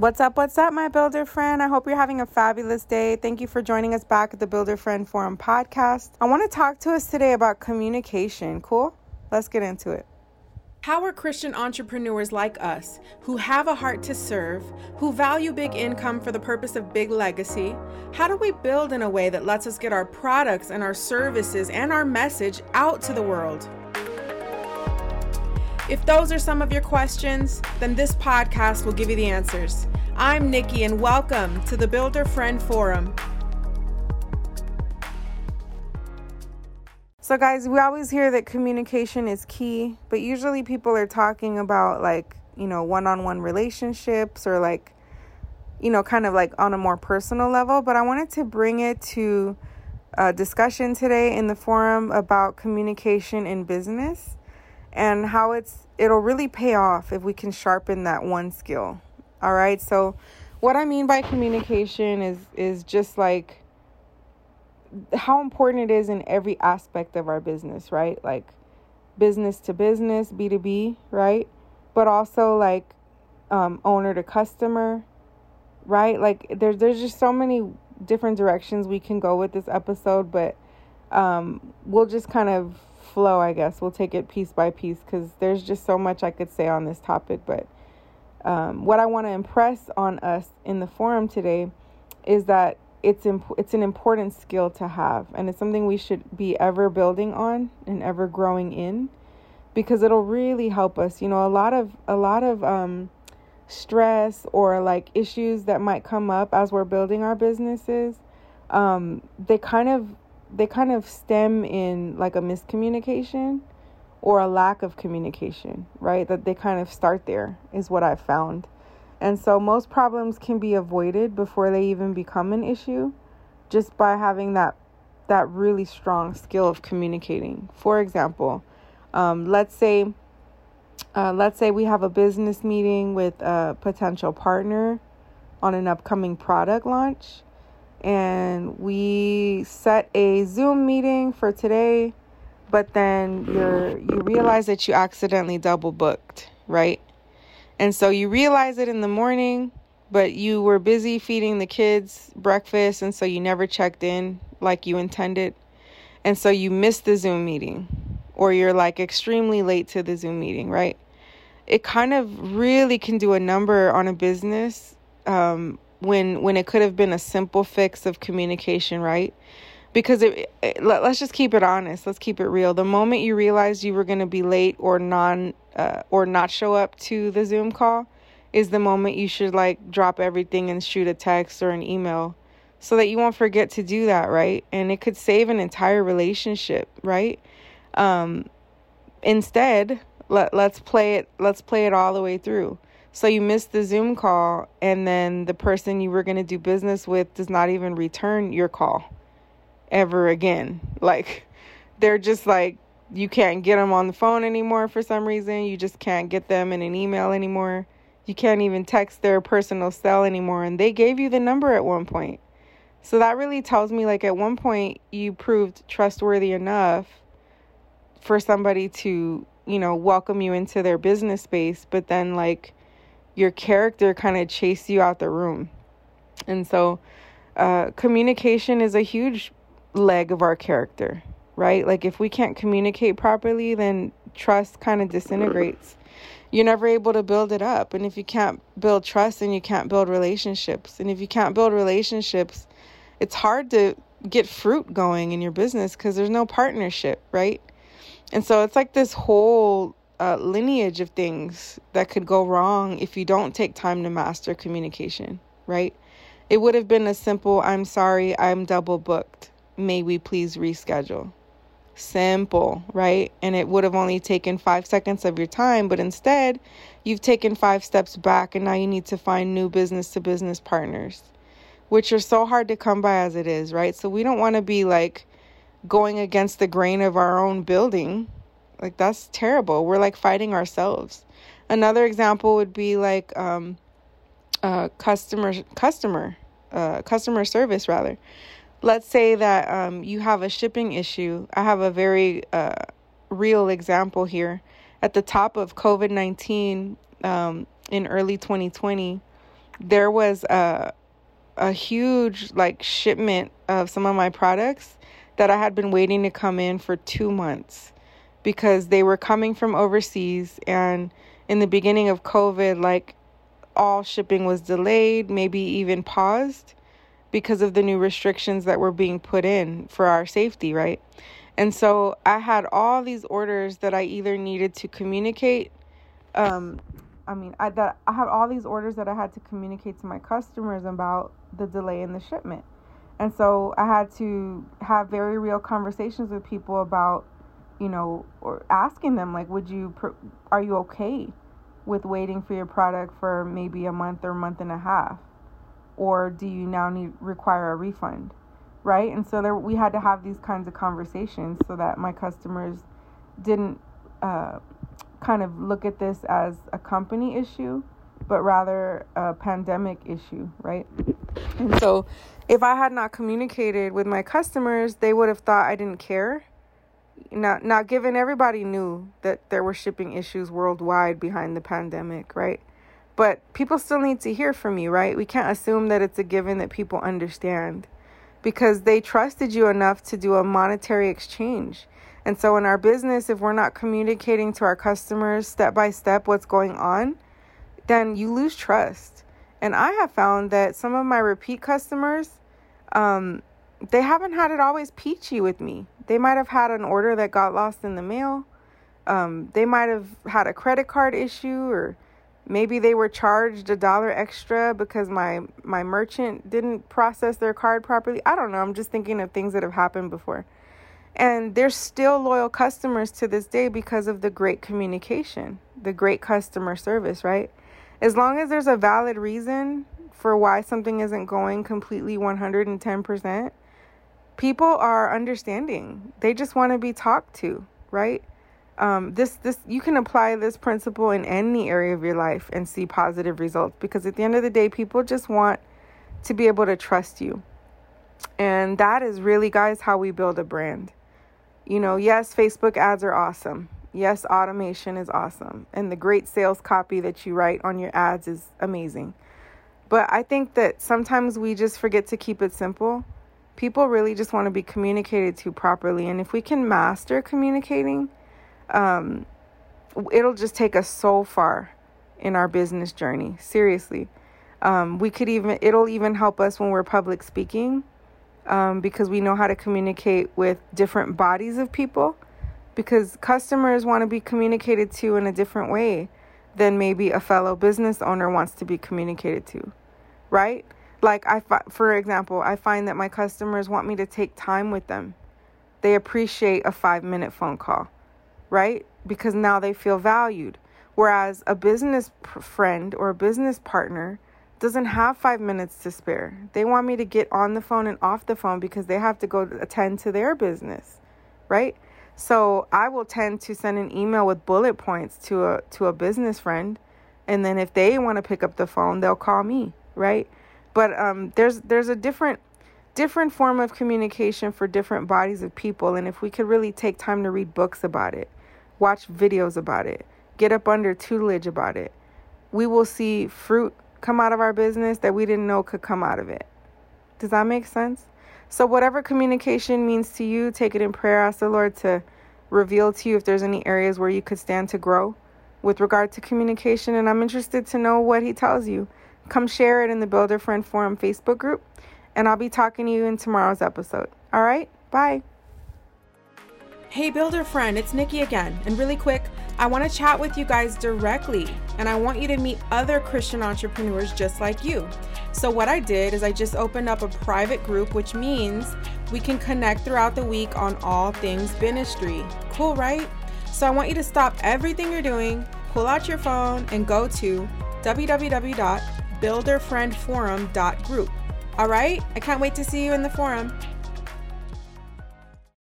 What's up? What's up, my builder friend? I hope you're having a fabulous day. Thank you for joining us back at the Builder Friend Forum podcast. I want to talk to us today about communication. Cool? Let's get into it. How are Christian entrepreneurs like us, who have a heart to serve, who value big income for the purpose of big legacy, how do we build in a way that lets us get our products and our services and our message out to the world? If those are some of your questions, then this podcast will give you the answers. I'm Nikki, and welcome to the Builder Friend Forum. So, guys, we always hear that communication is key, but usually people are talking about like, you know, one on one relationships or like, you know, kind of like on a more personal level. But I wanted to bring it to a discussion today in the forum about communication in business and how it's it'll really pay off if we can sharpen that one skill. All right? So what I mean by communication is is just like how important it is in every aspect of our business, right? Like business to business, B2B, right? But also like um, owner to customer, right? Like there's there's just so many different directions we can go with this episode, but um, we'll just kind of flow, I guess. We'll take it piece by piece because there's just so much I could say on this topic. But um, what I want to impress on us in the forum today is that it's imp- it's an important skill to have, and it's something we should be ever building on and ever growing in, because it'll really help us. You know, a lot of a lot of um, stress or like issues that might come up as we're building our businesses. Um, they kind of they kind of stem in like a miscommunication or a lack of communication, right? That they kind of start there is what I've found. And so most problems can be avoided before they even become an issue just by having that that really strong skill of communicating. For example, um, let's say uh, let's say we have a business meeting with a potential partner on an upcoming product launch and we set a Zoom meeting for today, but then you're you realize that you accidentally double booked, right? And so you realize it in the morning, but you were busy feeding the kids breakfast and so you never checked in like you intended. And so you missed the Zoom meeting or you're like extremely late to the Zoom meeting, right? It kind of really can do a number on a business um, when when it could have been a simple fix of communication, right? Because it, it let, us just keep it honest. Let's keep it real. The moment you realized you were going to be late or non uh, or not show up to the Zoom call is the moment you should like drop everything and shoot a text or an email so that you won't forget to do that, right? And it could save an entire relationship, right? Um, instead, let let's play it let's play it all the way through. So you missed the Zoom call, and then the person you were going to do business with does not even return your call ever again. Like, they're just like, you can't get them on the phone anymore for some reason. You just can't get them in an email anymore. You can't even text their personal cell anymore. And they gave you the number at one point. So that really tells me, like, at one point, you proved trustworthy enough for somebody to, you know, welcome you into their business space. But then, like, your character kind of chase you out the room. And so, uh, communication is a huge leg of our character, right? Like, if we can't communicate properly, then trust kind of disintegrates. You're never able to build it up. And if you can't build trust, then you can't build relationships. And if you can't build relationships, it's hard to get fruit going in your business because there's no partnership, right? And so it's like this whole uh, lineage of things that could go wrong if you don't take time to master communication, right? It would have been a simple, I'm sorry, I'm double booked. May we please reschedule? Simple, right? And it would have only taken five seconds of your time, but instead, you've taken five steps back and now you need to find new business to business partners, which are so hard to come by as it is, right? So we don't want to be like going against the grain of our own building like that's terrible. We're like fighting ourselves. Another example would be like um, uh, customer customer uh, customer service rather. Let's say that um, you have a shipping issue. I have a very uh, real example here. At the top of COVID nineteen um, in early 2020, there was a a huge like shipment of some of my products that I had been waiting to come in for 2 months because they were coming from overseas and in the beginning of COVID like all shipping was delayed, maybe even paused because of the new restrictions that were being put in for our safety, right? And so I had all these orders that I either needed to communicate um I mean, I that I had all these orders that I had to communicate to my customers about the delay in the shipment. And so I had to have very real conversations with people about, you know, or asking them like, would you, are you okay with waiting for your product for maybe a month or month and a half, or do you now need require a refund, right? And so there we had to have these kinds of conversations so that my customers didn't uh, kind of look at this as a company issue, but rather a pandemic issue, right? And so if I had not communicated with my customers, they would have thought I didn't care. Now, now, given everybody knew that there were shipping issues worldwide behind the pandemic, right? But people still need to hear from you, right? We can't assume that it's a given that people understand because they trusted you enough to do a monetary exchange. And so, in our business, if we're not communicating to our customers step by step what's going on, then you lose trust. And I have found that some of my repeat customers, um, they haven't had it always peachy with me. They might have had an order that got lost in the mail. Um, they might have had a credit card issue, or maybe they were charged a dollar extra because my my merchant didn't process their card properly. I don't know. I'm just thinking of things that have happened before. And they're still loyal customers to this day because of the great communication, the great customer service, right? As long as there's a valid reason for why something isn't going completely 110%, people are understanding. They just want to be talked to, right? Um, this this you can apply this principle in any area of your life and see positive results because at the end of the day, people just want to be able to trust you. And that is really, guys, how we build a brand you know, yes, Facebook ads are awesome. Yes, automation is awesome. And the great sales copy that you write on your ads is amazing. But I think that sometimes we just forget to keep it simple. People really just want to be communicated to properly. And if we can master communicating, um, it'll just take us so far in our business journey. Seriously. Um, we could even, it'll even help us when we're public speaking um, because we know how to communicate with different bodies of people because customers want to be communicated to in a different way than maybe a fellow business owner wants to be communicated to, right? Like I for example, I find that my customers want me to take time with them. They appreciate a 5-minute phone call, right? Because now they feel valued. Whereas a business friend or a business partner doesn't have five minutes to spare. They want me to get on the phone and off the phone because they have to go attend to their business, right? So I will tend to send an email with bullet points to a to a business friend, and then if they want to pick up the phone, they'll call me, right? But um, there's there's a different different form of communication for different bodies of people, and if we could really take time to read books about it, watch videos about it, get up under tutelage about it, we will see fruit come out of our business that we didn't know could come out of it. Does that make sense? So, whatever communication means to you, take it in prayer. Ask the Lord to reveal to you if there's any areas where you could stand to grow with regard to communication. And I'm interested to know what He tells you. Come share it in the Builder Friend Forum Facebook group. And I'll be talking to you in tomorrow's episode. All right? Bye. Hey, Builder Friend, it's Nikki again. And really quick, I want to chat with you guys directly, and I want you to meet other Christian entrepreneurs just like you. So, what I did is I just opened up a private group, which means we can connect throughout the week on all things ministry. Cool, right? So, I want you to stop everything you're doing, pull out your phone, and go to www.builderfriendforum.group. All right? I can't wait to see you in the forum.